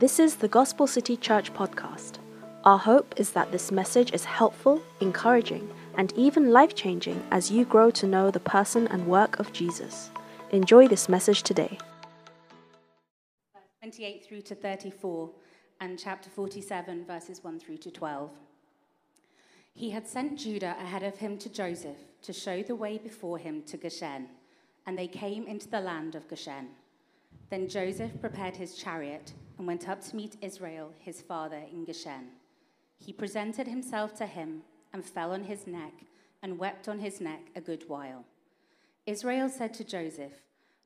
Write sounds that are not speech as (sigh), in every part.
This is the Gospel City Church podcast. Our hope is that this message is helpful, encouraging, and even life changing as you grow to know the person and work of Jesus. Enjoy this message today. 28 through to 34 and chapter 47, verses 1 through to 12. He had sent Judah ahead of him to Joseph to show the way before him to Goshen, and they came into the land of Goshen. Then Joseph prepared his chariot and went up to meet Israel, his father, in Goshen. He presented himself to him and fell on his neck and wept on his neck a good while. Israel said to Joseph,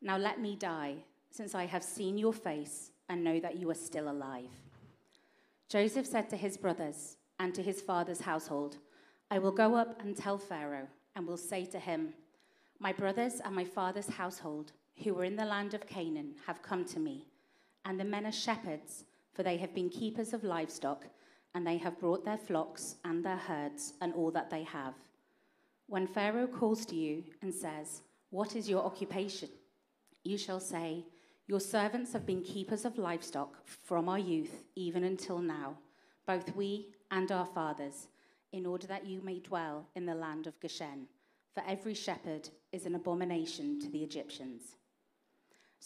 Now let me die, since I have seen your face and know that you are still alive. Joseph said to his brothers and to his father's household, I will go up and tell Pharaoh, and will say to him, My brothers and my father's household, who were in the land of Canaan, have come to me, and the men are shepherds, for they have been keepers of livestock, and they have brought their flocks and their herds and all that they have. When Pharaoh calls to you and says, What is your occupation? You shall say, Your servants have been keepers of livestock from our youth, even until now, both we and our fathers, in order that you may dwell in the land of Goshen. For every shepherd is an abomination to the Egyptians.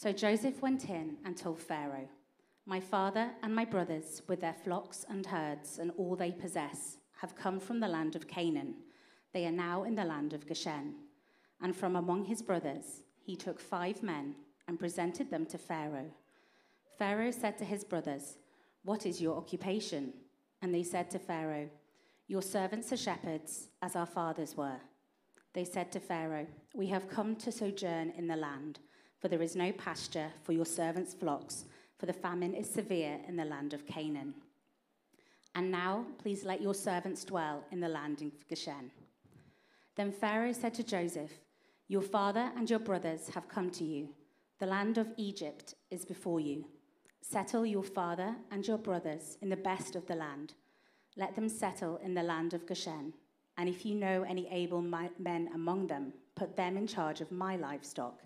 So Joseph went in and told Pharaoh, My father and my brothers, with their flocks and herds and all they possess, have come from the land of Canaan. They are now in the land of Goshen. And from among his brothers, he took five men and presented them to Pharaoh. Pharaoh said to his brothers, What is your occupation? And they said to Pharaoh, Your servants are shepherds, as our fathers were. They said to Pharaoh, We have come to sojourn in the land, for there is no pasture for your servants' flocks, for the famine is severe in the land of Canaan. And now, please let your servants dwell in the land of Goshen. Then Pharaoh said to Joseph, Your father and your brothers have come to you. The land of Egypt is before you. Settle your father and your brothers in the best of the land. Let them settle in the land of Goshen. And if you know any able men among them, put them in charge of my livestock.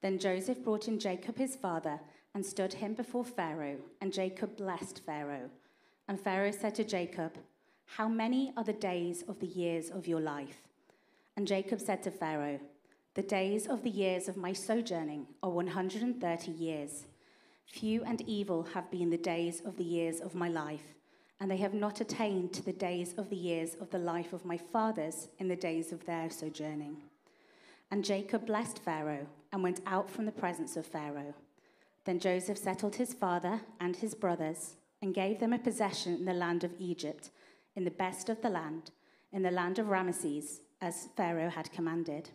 Then Joseph brought in Jacob his father and stood him before Pharaoh, and Jacob blessed Pharaoh. And Pharaoh said to Jacob, How many are the days of the years of your life? And Jacob said to Pharaoh, The days of the years of my sojourning are 130 years. Few and evil have been the days of the years of my life, and they have not attained to the days of the years of the life of my fathers in the days of their sojourning. And Jacob blessed Pharaoh and went out from the presence of Pharaoh. Then Joseph settled his father and his brothers and gave them a possession in the land of Egypt, in the best of the land, in the land of Ramesses, as Pharaoh had commanded.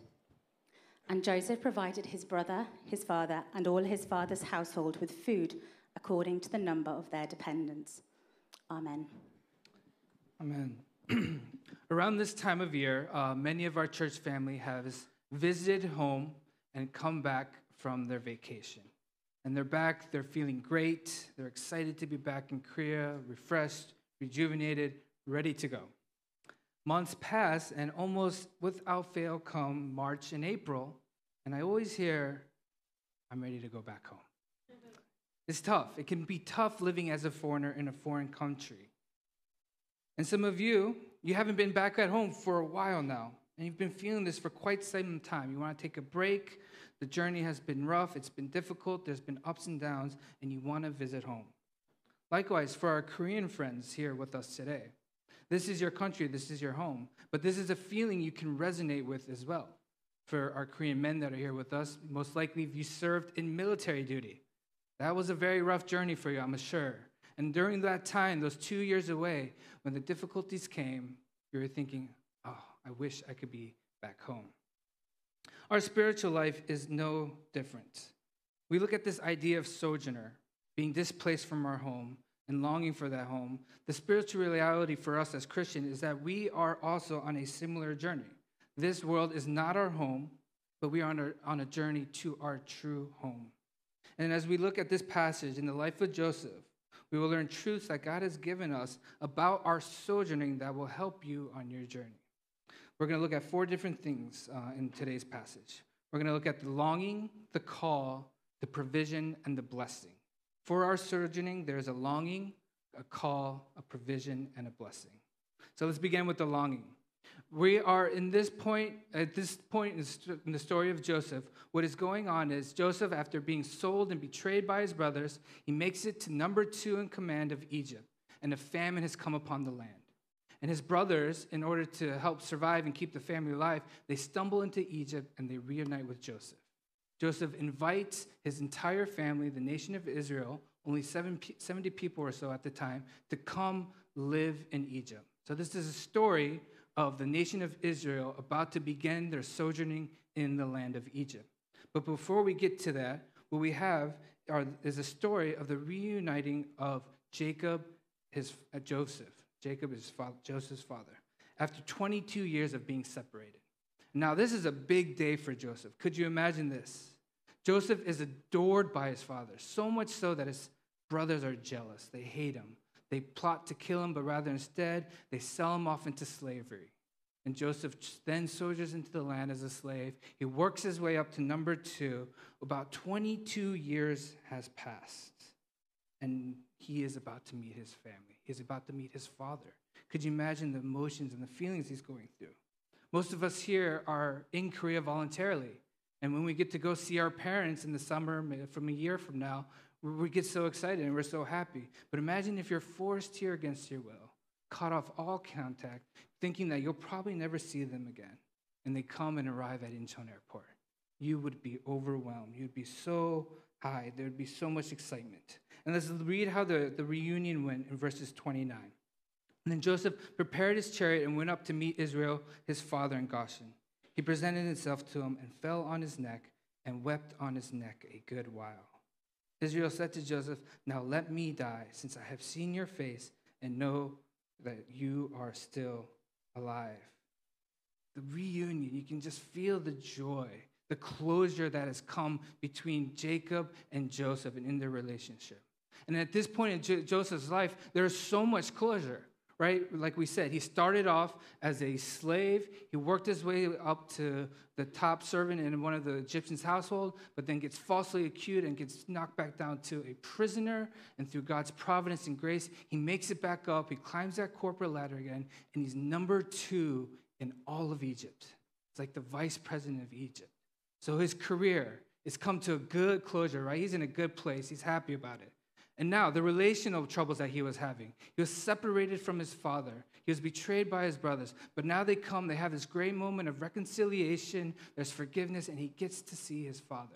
And Joseph provided his brother, his father, and all his father's household with food according to the number of their dependents. Amen. Amen. (clears throat) Around this time of year, uh, many of our church family has visited home and come back from their vacation. And they're back, they're feeling great, they're excited to be back in Korea, refreshed, rejuvenated, ready to go. Months pass, and almost without fail come March and April, and I always hear, I'm ready to go back home. (laughs) It's tough. It can be tough living as a foreigner in a foreign country. And some of you, you haven't been back at home for a while now, and you've been feeling this for quite some time. You want to take a break. The journey has been rough, it's been difficult, there's been ups and downs, and you want to visit home. Likewise, for our Korean friends here with us today, this is your country, this is your home, but this is a feeling you can resonate with as well. For our Korean men that are here with us, most likely you served in military duty. That was a very rough journey for you, I'm sure. And during that time, those two years away, when the difficulties came, you were thinking, oh, I wish I could be back home. Our spiritual life is no different. We look at this idea of sojourner, being displaced from our home and longing for that home. The spiritual reality for us as Christians is that we are also on a similar journey. This world is not our home, but we are on a, on a journey to our true home. And as we look at this passage in the life of Joseph, we will learn truths that God has given us about our sojourning that will help you on your journey. We're going to look at four different things uh, in today's passage. We're going to look at the longing, the call, the provision, and the blessing. For our sojourning, there is a longing, a call, a provision, and a blessing. So let's begin with the longing. We are in this point, at this point in the story of Joseph, what is going on is Joseph, after being sold and betrayed by his brothers, he makes it to number two in command of Egypt, and a famine has come upon the land. And his brothers, in order to help survive and keep the family alive, they stumble into Egypt and they reunite with Joseph. Joseph invites his entire family, the nation of Israel, only 70 people or so at the time, to come live in Egypt. So, this is a story of the nation of Israel about to begin their sojourning in the land of Egypt. But before we get to that, what we have are, is a story of the reuniting of Jacob, his uh, Joseph. Jacob is father, Joseph's father, after 22 years of being separated. Now, this is a big day for Joseph. Could you imagine this? Joseph is adored by his father, so much so that his brothers are jealous. They hate him. They plot to kill him, but rather instead, they sell him off into slavery. And Joseph then sojourns into the land as a slave. He works his way up to number two. About 22 years has passed, and he is about to meet his family. He's about to meet his father. Could you imagine the emotions and the feelings he's going through? Most of us here are in Korea voluntarily. And when we get to go see our parents in the summer from a year from now, we get so excited and we're so happy. But imagine if you're forced here against your will, cut off all contact, thinking that you'll probably never see them again. And they come and arrive at Incheon Airport. You would be overwhelmed. You'd be so high. There would be so much excitement. And let's read how the, the reunion went in verses 29. And then Joseph prepared his chariot and went up to meet Israel, his father, in Goshen. He presented himself to him and fell on his neck and wept on his neck a good while. Israel said to Joseph, Now let me die, since I have seen your face and know that you are still alive. The reunion, you can just feel the joy, the closure that has come between Jacob and Joseph and in their relationship. And at this point in J- Joseph's life, there is so much closure right? Like we said, he started off as a slave. He worked his way up to the top servant in one of the Egyptians' household, but then gets falsely accused and gets knocked back down to a prisoner. And through God's providence and grace, he makes it back up. He climbs that corporate ladder again, and he's number two in all of Egypt. It's like the vice president of Egypt. So his career has come to a good closure, right? He's in a good place. He's happy about it. And now, the relational troubles that he was having. He was separated from his father. He was betrayed by his brothers. But now they come, they have this great moment of reconciliation, there's forgiveness, and he gets to see his father.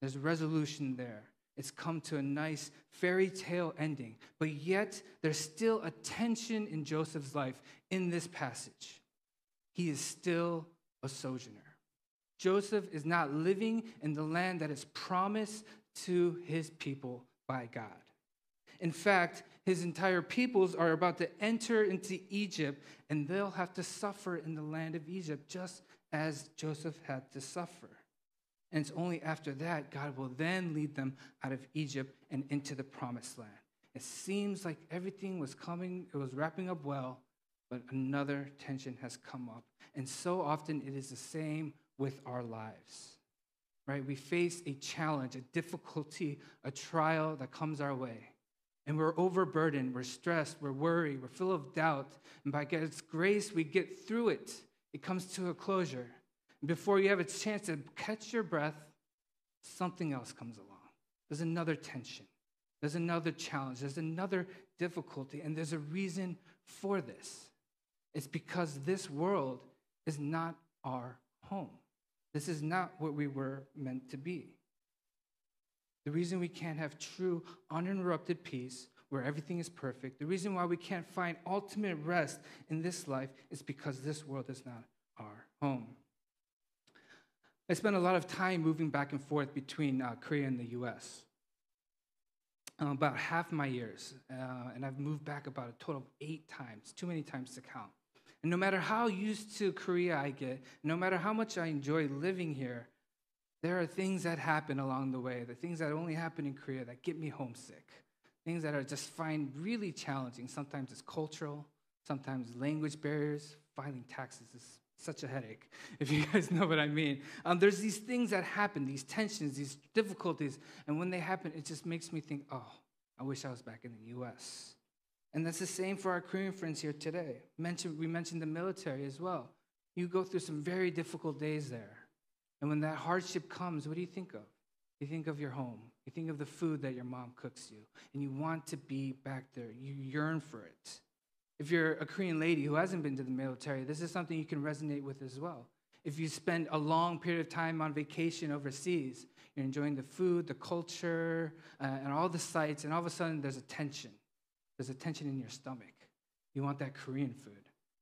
There's resolution there. It's come to a nice fairy tale ending. But yet, there's still a tension in Joseph's life in this passage. He is still a sojourner. Joseph is not living in the land that is promised to his people by God. In fact, his entire peoples are about to enter into Egypt, and they'll have to suffer in the land of Egypt, just as Joseph had to suffer. And it's only after that God will then lead them out of Egypt and into the promised land. It seems like everything was coming, it was wrapping up well, but another tension has come up. And so often it is the same with our lives right? We face a challenge, a difficulty, a trial that comes our way. And we're overburdened, we're stressed, we're worried, we're full of doubt. And by God's grace, we get through it. It comes to a closure. And before you have a chance to catch your breath, something else comes along. There's another tension, there's another challenge, there's another difficulty, and there's a reason for this. It's because this world is not our home. This is not what we were meant to be. The reason we can't have true, uninterrupted peace where everything is perfect, the reason why we can't find ultimate rest in this life is because this world is not our home. I spent a lot of time moving back and forth between uh, Korea and the US. Um, about half my years, uh, and I've moved back about a total of eight times, too many times to count. And no matter how used to Korea I get, no matter how much I enjoy living here, there are things that happen along the way, the things that only happen in Korea that get me homesick, things that I just find really challenging. Sometimes it's cultural, sometimes language barriers, filing taxes is such a headache, (laughs) if you guys know what I mean. Um, there's these things that happen, these tensions, these difficulties, and when they happen, it just makes me think, oh, I wish I was back in the US. And that's the same for our Korean friends here today. Mentioned, we mentioned the military as well. You go through some very difficult days there. And when that hardship comes, what do you think of? You think of your home. You think of the food that your mom cooks you. And you want to be back there. You yearn for it. If you're a Korean lady who hasn't been to the military, this is something you can resonate with as well. If you spend a long period of time on vacation overseas, you're enjoying the food, the culture, uh, and all the sights, and all of a sudden there's a tension. There's a tension in your stomach. You want that Korean food.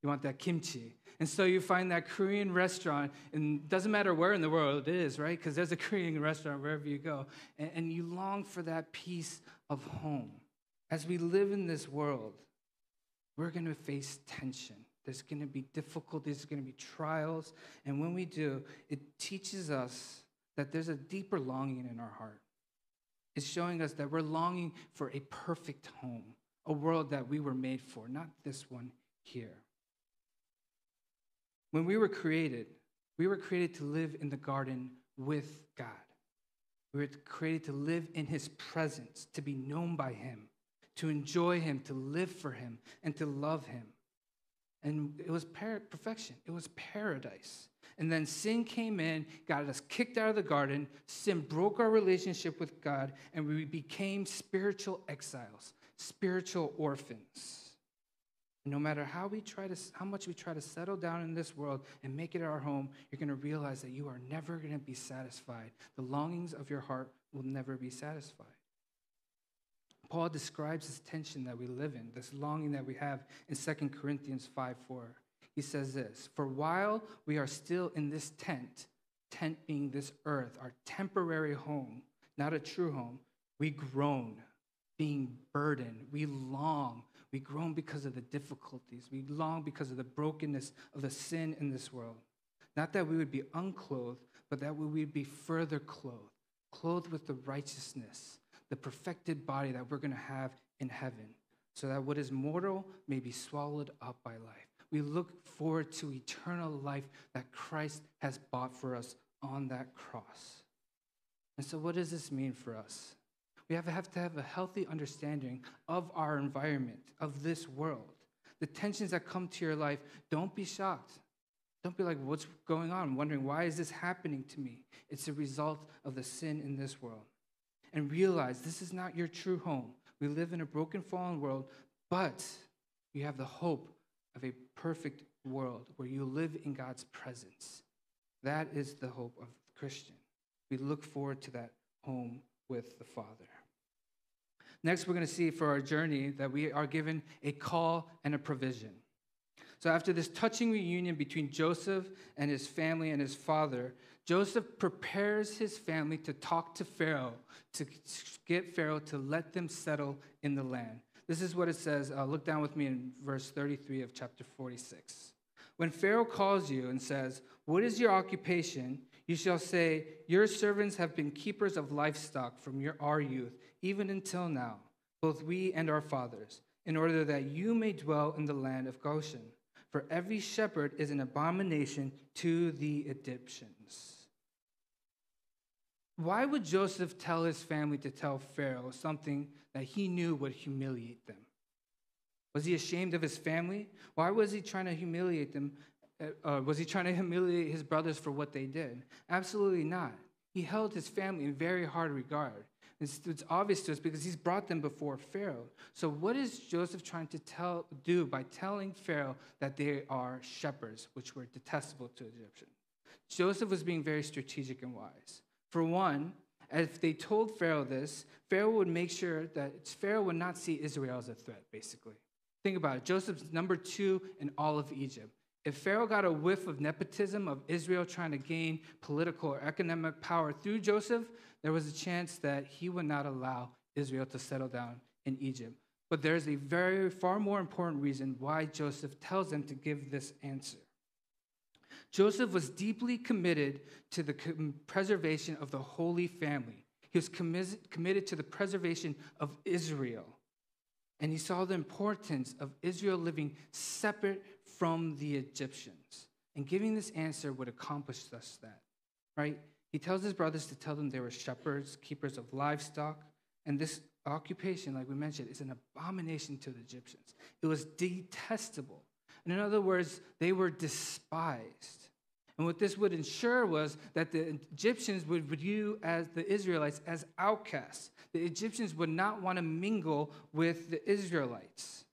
You want that kimchi. And so you find that Korean restaurant, and doesn't matter where in the world it is, right? Because there's a Korean restaurant wherever you go. And, and you long for that peace of home. As we live in this world, we're going to face tension. There's going to be difficulties, there's going to be trials. And when we do, it teaches us that there's a deeper longing in our heart. It's showing us that we're longing for a perfect home, a world that we were made for, not this one here. When we were created, we were created to live in the garden with God. We were created to live in his presence, to be known by him, to enjoy Him, to live for Him, and to love Him. And it was perfection, it was paradise. And then sin came in, got us kicked out of the garden. Sin broke our relationship with God, and we became spiritual exiles, spiritual orphans. no matter how we try to, how much we try to settle down in this world and make it our home, you're going to realize that you are never going to be satisfied. The longings of your heart will never be satisfied. Paul describes this tension that we live in, this longing that we have in 2 Corinthians 5 4. He says this For while we are still in this tent, tent being this earth, our temporary home, not a true home, we groan, being burdened. We long. We groan because of the difficulties. We long because of the brokenness of the sin in this world. Not that we would be unclothed, but that we would be further clothed, clothed with the righteousness the perfected body that we're going to have in heaven, so that what is mortal may be swallowed up by life. We look forward to eternal life that Christ has bought for us on that cross. And so, what does this mean for us? We have to have, to have a healthy understanding of our environment, of this world. The tensions that come to your life, don't be shocked. Don't be like, what's going on? Wondering, why is this happening to me? It's a result of the sin in this world and realize this is not your true home. We live in a broken, fallen world, but you have the hope of a perfect world where you live in God's presence. That is the hope of the Christian. We look forward to that home with the Father. Next, we're going to see for our journey that we are given a call and a provision. So, after this touching reunion between Joseph and his family and his father, Joseph prepares his family to talk to Pharaoh, to get Pharaoh to let them settle in the land. This is what it says. Uh, look down with me in verse 33 of chapter 46. When Pharaoh calls you and says, What is your occupation? You shall say, Your servants have been keepers of livestock from your, our youth, even until now, both we and our fathers, in order that you may dwell in the land of Goshen. For every shepherd is an abomination to the Egyptians. Why would Joseph tell his family to tell Pharaoh something that he knew would humiliate them? Was he ashamed of his family? Why was he trying to humiliate them? Uh, uh, was he trying to humiliate his brothers for what they did? Absolutely not. He held his family in very hard regard. It's, it's, obvious to us because he's brought them before Pharaoh. So, what is Joseph trying to tell, do by telling Pharaoh that they are shepherds, which were detestable to Egyptians? Joseph was being very strategic and wise. For one, if they told Pharaoh this, Pharaoh would make sure that Pharaoh would not see Israel as a threat, basically. Think about it Joseph's number two in all of Egypt. If Pharaoh got a whiff of nepotism of Israel trying to gain political or economic power through Joseph, there was a chance that he would not allow Israel to settle down in Egypt. But there's a very far more important reason why Joseph tells them to give this answer. Joseph was deeply committed to the preservation of the Holy Family. He was committed to the preservation of Israel. And he saw the importance of Israel living separate from the Egyptians. And giving this answer would accomplish just that, right? He tells his brothers to tell them they were shepherds, keepers of livestock, and this occupation, like we mentioned, is an abomination to the Egyptians. It was detestable. And in other words, they were despised. And what this would ensure was that the Egyptians would view as the Israelites as outcasts. The Egyptians would not want to mingle with the Israelites.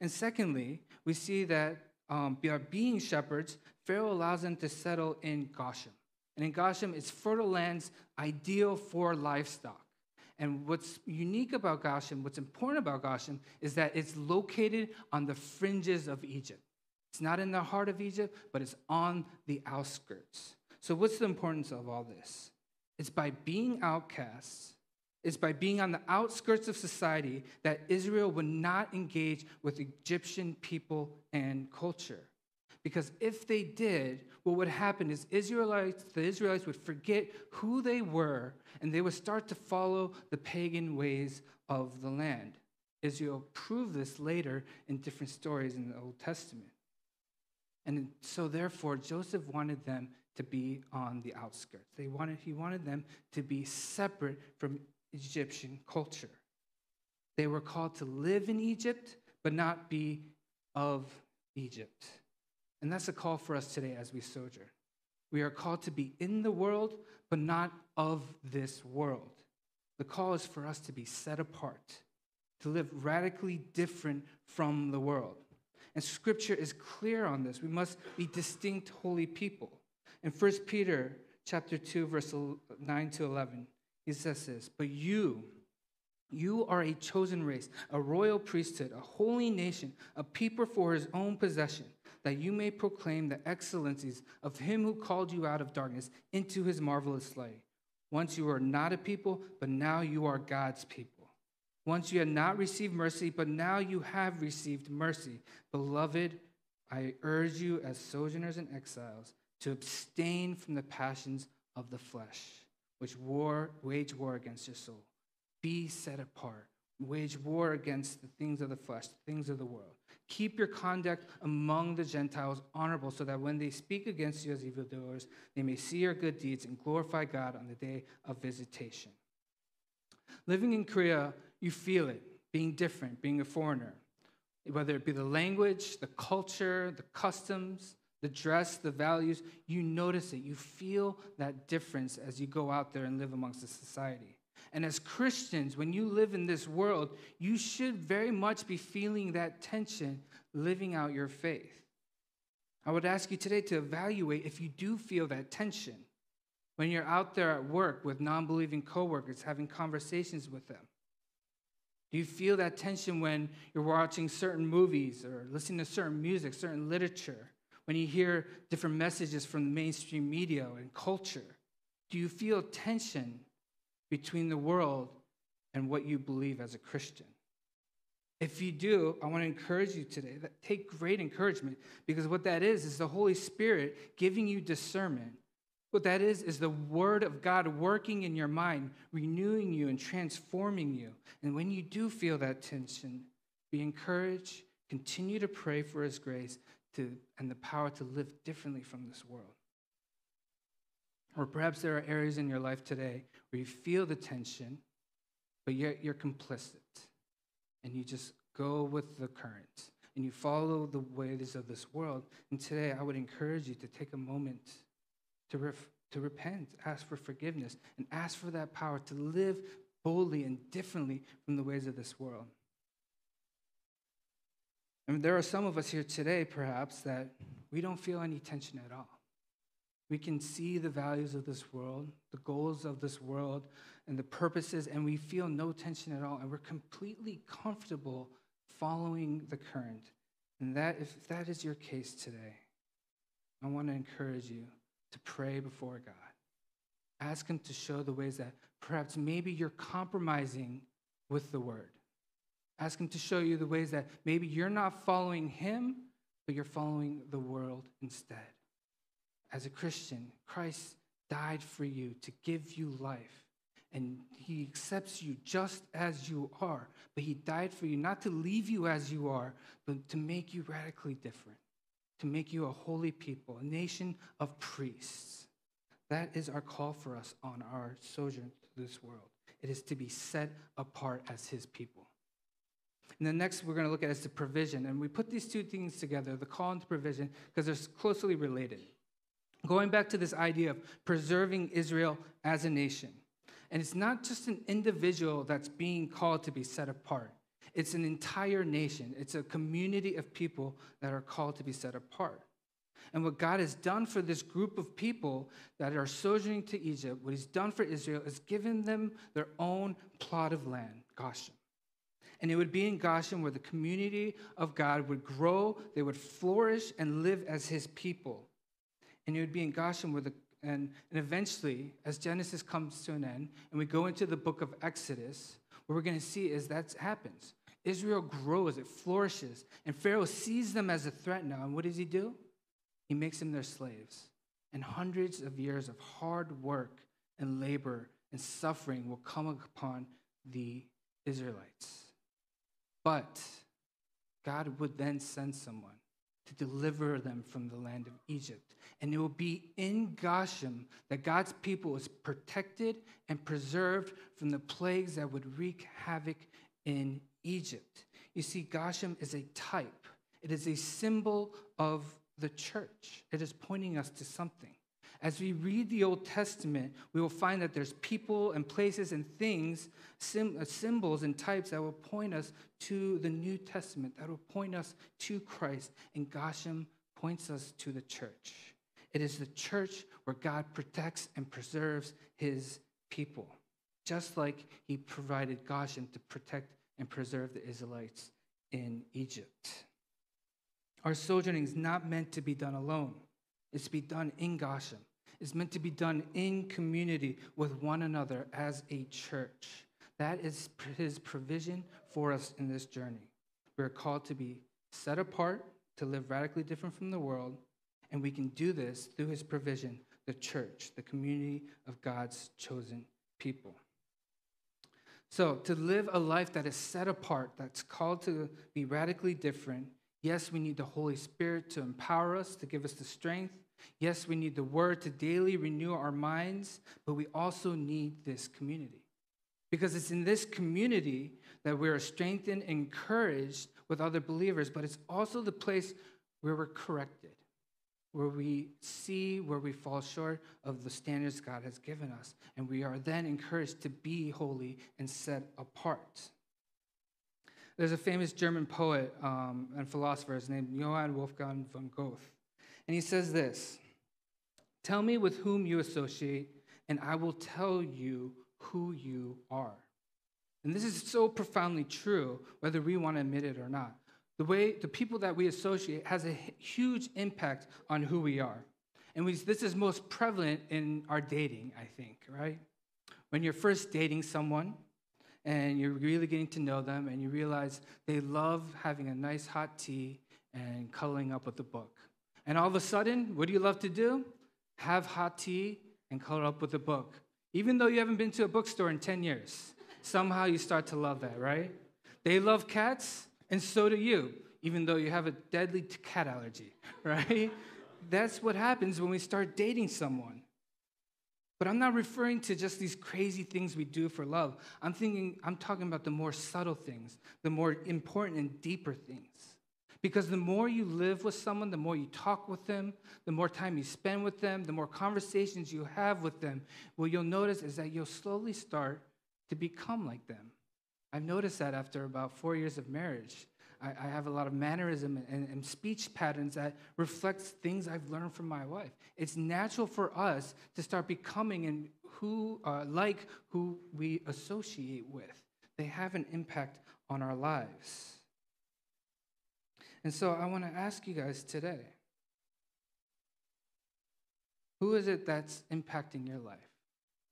And secondly, we see that um, being shepherds, Pharaoh allows them to settle in Goshen. And in Goshen, it's fertile lands ideal for livestock. And what's unique about Goshen, what's important about Goshen, is that it's located on the fringes of Egypt. It's not in the heart of Egypt, but it's on the outskirts. So, what's the importance of all this? It's by being outcasts, it's by being on the outskirts of society that Israel would not engage with Egyptian people and culture. Because if they did, what would happen is Israelites, the Israelites would forget who they were and they would start to follow the pagan ways of the land. Israel proved this later in different stories in the Old Testament. And so, therefore, Joseph wanted them to be on the outskirts. They wanted, he wanted them to be separate from Egyptian culture. They were called to live in Egypt, but not be of Egypt. And that's a call for us today as we sojourn. We are called to be in the world, but not of this world. The call is for us to be set apart, to live radically different from the world. And scripture is clear on this. We must be distinct holy people. In 1 Peter chapter 2 verse 9 to 11, he says this, "But you you are a chosen race, a royal priesthood, a holy nation, a people for his own possession, that you may proclaim the excellencies of him who called you out of darkness into his marvelous light. Once you were not a people, but now you are God's people. Once you had not received mercy, but now you have received mercy. Beloved, I urge you as sojourners and exiles to abstain from the passions of the flesh, which war, wage war against your soul. Be set apart. Wage war against the things of the flesh, the things of the world. Keep your conduct among the Gentiles honorable, so that when they speak against you as evildoers, they may see your good deeds and glorify God on the day of visitation. Living in Korea you feel it being different, being a foreigner. Whether it be the language, the culture, the customs, the dress, the values, you notice it. You feel that difference as you go out there and live amongst the society. And as Christians, when you live in this world, you should very much be feeling that tension living out your faith. I would ask you today to evaluate if you do feel that tension when you're out there at work with non believing coworkers, having conversations with them. Do you feel that tension when you're watching certain movies or listening to certain music, certain literature, when you hear different messages from the mainstream media and culture? Do you feel tension between the world and what you believe as a Christian? If you do, I want to encourage you today that take great encouragement because what that is is the Holy Spirit giving you discernment what that is, is the Word of God working in your mind, renewing you and transforming you. And when you do feel that tension, be encouraged, continue to pray for His grace to, and the power to live differently from this world. Or perhaps there are areas in your life today where you feel the tension, but yet you're complicit and you just go with the current and you follow the ways of this world. And today I would encourage you to take a moment to, ref, to repent, ask for forgiveness, and ask for that power to live boldly and differently from the ways of this world. And there are some of us here today, perhaps, that we don't feel any tension at all. We can see the values of this world, the goals of this world, and the purposes, and we feel no tension at all. And we're completely comfortable following the current. And that, if that is your case today, I want to encourage you to pray before God. Ask Him to show the ways that perhaps maybe you're compromising with the Word. Ask Him to show you the ways that maybe you're not following Him, but you're following the world instead. As a Christian, Christ died for you to give you life. And he accepts you just as you are. But he died for you not to leave you as you are, but to make you radically different. to make you a holy people, a nation of priests. That is our call for us on our sojourn to this world. It is to be set apart as his people. And then next, we're going to look at is the provision. And we put these two things together the call and the provision because they're closely related. Going back to this idea of preserving Israel as a nation. And it's not just an individual that's being called to be set apart, it's an entire nation. It's a community of people that are called to be set apart. And what God has done for this group of people that are sojourning to Egypt, what He's done for Israel is given them their own plot of land, Goshen. And it would be in Goshen where the community of God would grow, they would flourish and live as His people. And it would be in Goshen where the and, and eventually, as Genesis comes to an end, and we go into the book of Exodus, what we're going to see is that happens. Israel grows, it flourishes, and Pharaoh sees them as a threat now. And what does he do? He makes them their slaves. And hundreds of years of hard work and labor and suffering will come upon the Israelites. But God would then send someone to deliver them from the land of Egypt. And it will be in Goshen that God's people is protected and preserved from the plagues that would wreak havoc in Egypt. You see, Goshen is a type, it is a symbol of the church. It is pointing us to something. As we read the Old Testament, we will find that there's people and places and things, uh, symbols and types that will point us to the New Testament, that will point us to Christ. And Goshen points us to the church. It is the church where God protects and preserves his people, just like he provided Goshen to protect and preserve the Israelites in Egypt. Our sojourning is not meant to be done alone. It's to be done in Goshen. It's meant to be done in community with one another as a church. That is his provision for us in this journey. We're called to be set apart, to live radically different from the world, and we can do this through his provision, the church, the community of God's chosen people. So, to live a life that is set apart, that's called to be radically different, yes, we need the Holy Spirit to empower us, to give us the strength. Yes, we need the Word to daily renew our minds, but we also need this community. Because it's in this community that we are strengthened, encouraged with other believers, but it's also the place where we're corrected where we see where we fall short of the standards God has given us. And we are then encouraged to be holy and set apart. There's a famous German poet um, and philosopher his named Johann Wolfgang von Goethe. And he says this Tell me with whom you associate, and I will tell you who you are. And this is so profoundly true, whether we want to admit it or not. The way the people that we associate has a huge impact on who we are. And we, this is most prevalent in our dating, I think, right? When you're first dating someone and you're really getting to know them and you realize they love having a nice hot tea and cuddling up with a book. And all of a sudden, what do you love to do? Have hot tea and cuddle up with a book. Even though you haven't been to a bookstore in 10 years, somehow you start to love that, right? They love cats, and so do you, even though you have a deadly cat allergy, (laughs) right? That's what happens when we start dating someone. But I'm not referring to just these crazy things we do for love. I'm thinking, I'm talking about the more subtle things, the more important and deeper things. Because the more you live with someone, the more you talk with them, the more time you spend with them, the more conversations you have with them, what you'll notice is that you'll slowly start to become like them. I've noticed that after about four years of marriage. I, I have a lot of mannerism and, and speech patterns that reflects things I've learned from my wife. It's natural for us to start becoming and who uh, like who we associate with. They have an impact on our lives. And so I want to ask you guys today who is it that's impacting your life?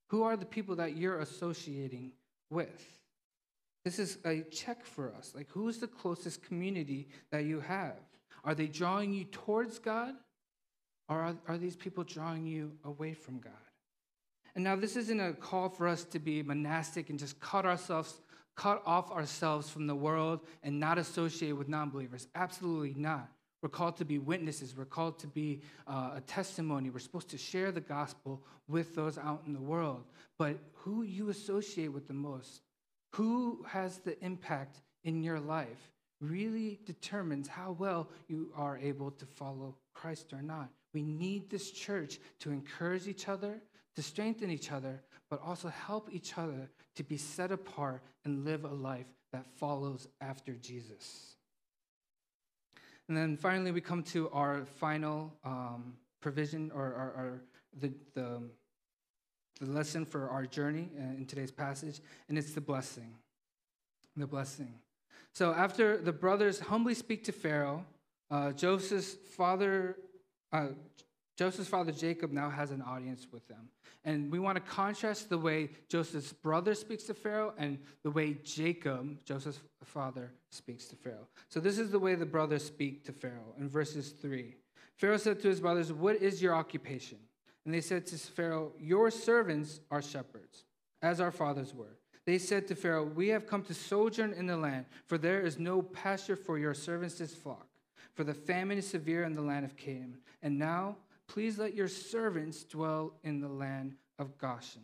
Who are the people that you're associating with? This is a check for us. Like, who is the closest community that you have? Are they drawing you towards God? Or are, are these people drawing you away from God? And now, this isn't a call for us to be monastic and just cut ourselves, cut off ourselves from the world and not associate with non believers. Absolutely not. We're called to be witnesses. We're called to be uh, a testimony. We're supposed to share the gospel with those out in the world. But who you associate with the most, who has the impact in your life, really determines how well you are able to follow Christ or not. We need this church to encourage each other, to strengthen each other, but also help each other to be set apart and live a life that follows after Jesus. And then finally, we come to our final um, provision or our, our, the, the, the lesson for our journey in today's passage, and it's the blessing. The blessing. So after the brothers humbly speak to Pharaoh, uh, Joseph's father, uh, Joseph's father Jacob now has an audience with them. And we want to contrast the way Joseph's brother speaks to Pharaoh and the way Jacob, Joseph's father, speaks to Pharaoh. So this is the way the brothers speak to Pharaoh in verses 3. Pharaoh said to his brothers, What is your occupation? And they said to Pharaoh, Your servants are shepherds, as our fathers were. They said to Pharaoh, We have come to sojourn in the land, for there is no pasture for your servants' flock. For the famine is severe in the land of Canaan. And now Please let your servants dwell in the land of Goshen.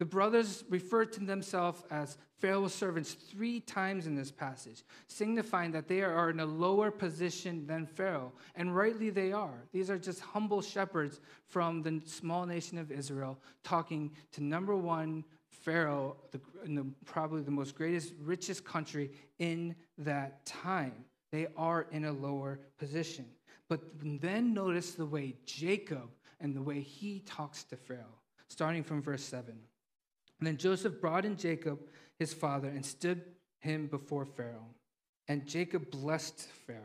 The brothers refer to themselves as Pharaoh's servants three times in this passage, signifying that they are in a lower position than Pharaoh. And rightly they are. These are just humble shepherds from the small nation of Israel talking to number one Pharaoh, the, the, probably the most greatest, richest country in that time. They are in a lower position. But then notice the way Jacob and the way he talks to Pharaoh, starting from verse 7. And then Joseph brought in Jacob, his father, and stood him before Pharaoh. And Jacob blessed Pharaoh.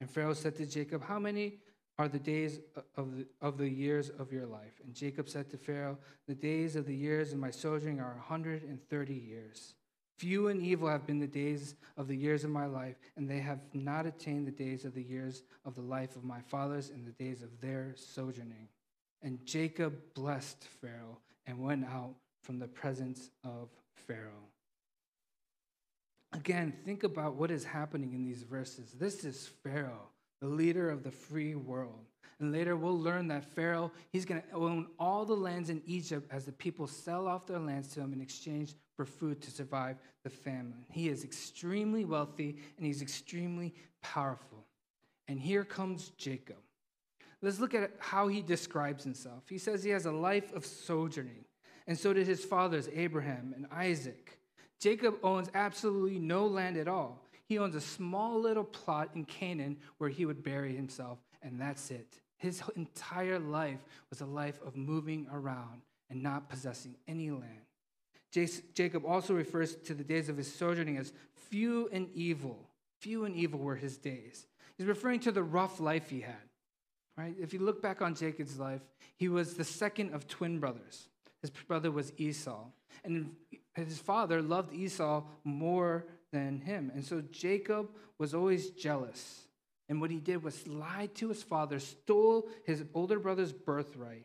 And Pharaoh said to Jacob, How many are the days of the, of the years of your life? And Jacob said to Pharaoh, The days of the years of my sojourning are 130 years. Few and evil have been the days of the years of my life, and they have not attained the days of the years of the life of my fathers in the days of their sojourning. And Jacob blessed Pharaoh and went out from the presence of Pharaoh. Again, think about what is happening in these verses. This is Pharaoh, the leader of the free world. And later we'll learn that Pharaoh, he's going to own all the lands in Egypt as the people sell off their lands to him in exchange for food to survive the famine. He is extremely wealthy and he's extremely powerful. And here comes Jacob. Let's look at how he describes himself. He says he has a life of sojourning, and so did his fathers, Abraham and Isaac. Jacob owns absolutely no land at all. He owns a small little plot in Canaan where he would bury himself, and that's it. His entire life was a life of moving around and not possessing any land. Jacob also refers to the days of his sojourning as few and evil. Few and evil were his days. He's referring to the rough life he had. Right? If you look back on Jacob's life, he was the second of twin brothers. His brother was Esau. And his father loved Esau more than him. And so Jacob was always jealous. And what he did was lie to his father, stole his older brother's birthright,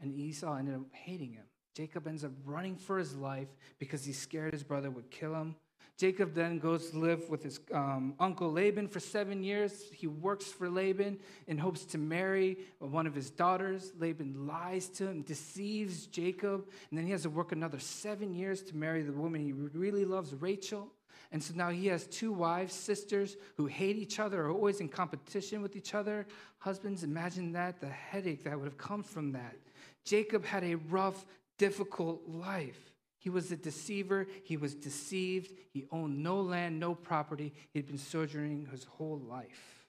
and Esau ended up hating him. Jacob ends up running for his life because he's scared his brother would kill him. Jacob then goes to live with his um, uncle Laban for seven years. He works for Laban in hopes to marry one of his daughters. Laban lies to him, deceives Jacob, and then he has to work another seven years to marry the woman he really loves, Rachel. And so now he has two wives, sisters who hate each other, are always in competition with each other. Husbands, imagine that, the headache that would have come from that. Jacob had a rough, difficult life. He was a deceiver. He was deceived. He owned no land, no property. He'd been sojourning his whole life.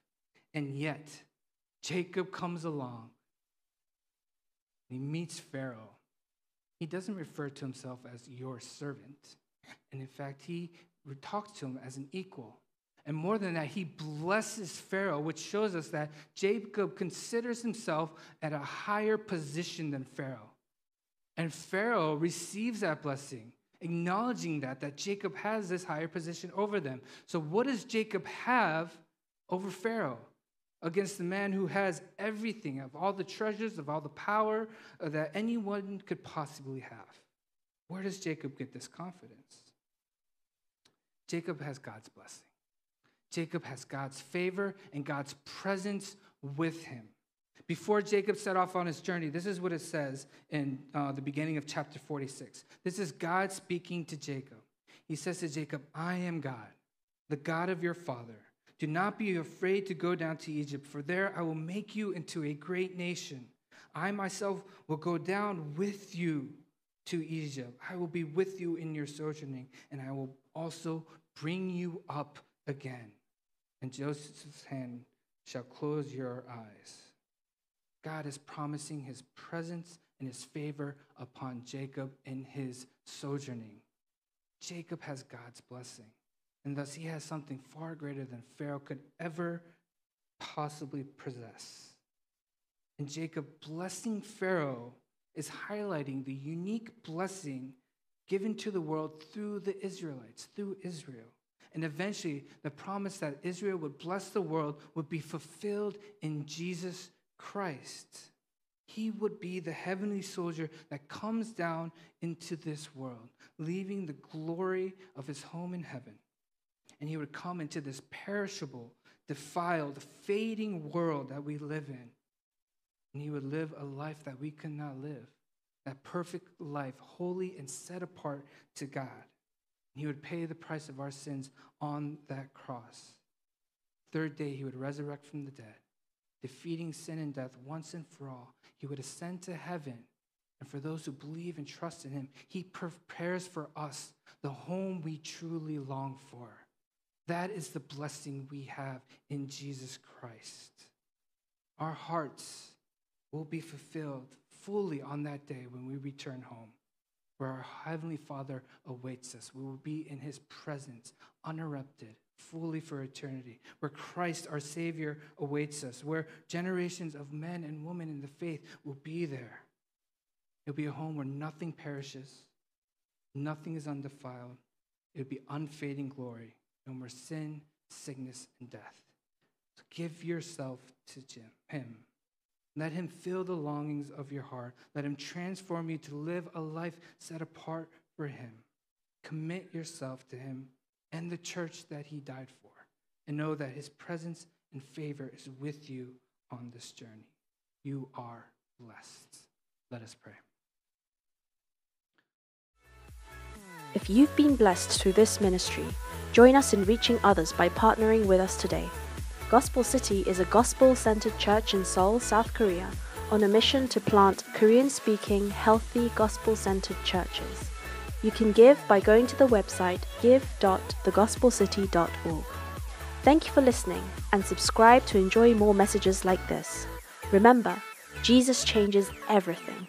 And yet, Jacob comes along. He meets Pharaoh. He doesn't refer to himself as your servant. And in fact, he talks to him as an equal. And more than that, he blesses Pharaoh, which shows us that Jacob considers himself at a higher position than Pharaoh. And Pharaoh receives that blessing, acknowledging that, that Jacob has this higher position over them. So, what does Jacob have over Pharaoh? Against the man who has everything, of all the treasures, of all the power uh, that anyone could possibly have. Where does Jacob get this confidence? Jacob has God's blessing. Jacob has God's favor and God's presence with him. Before Jacob set off on his journey, this is what it says in uh, the beginning of chapter 46. This is God speaking to Jacob. He says to Jacob, I am God, the God of your father. Do not be afraid to go down to Egypt, for there I will make you into a great nation. I myself will go down with you to Egypt. I will be with you in your sojourning, and I will also bring you up again. And Joseph's hand shall close your eyes. God is promising his presence and his favor upon Jacob in his sojourning. Jacob has God's blessing, and thus he has something far greater than Pharaoh could ever possibly possess. And Jacob blessing Pharaoh is highlighting the unique blessing given to the world through the Israelites, through Israel. And eventually, the promise that Israel would bless the world would be fulfilled in Jesus Christ. He would be the heavenly soldier that comes down into this world, leaving the glory of his home in heaven. And he would come into this perishable, defiled, fading world that we live in. And he would live a life that we could not live that perfect life, holy and set apart to God. And he would pay the price of our sins on that cross. Third day, he would resurrect from the dead defeating sin and death once and for all. He would ascend to heaven. And for those who believe and trust in him, he prepares for us the home we truly long for. That is the blessing we have in Jesus Christ. Our hearts will be fulfilled fully on that day when we return home, where our Heavenly Father awaits us. We will be in his presence, uninterrupted, fully for eternity, where Christ, our Savior, awaits us, where generations of men and women in the faith will be there. It'll be a home where nothing perishes, nothing is undefiled. It'll be unfading glory, no more sin, sickness, and death. So give yourself to Him. Let Him fill the longings of your heart. Let Him transform you to live a life set apart for Him. Commit yourself to Him and the church that he died for, and know that his presence and favor is with you on this journey. You are blessed. Let us pray. If you've been blessed through this ministry, join us in reaching others by partnering with us today. Gospel City is a gospel centered church in Seoul, South Korea, on a mission to plant Korean speaking, healthy, gospel centered churches. You can give by going to the website give.thegospelcity.org. Thank you for listening and subscribe to enjoy more messages like this. Remember, Jesus changes everything.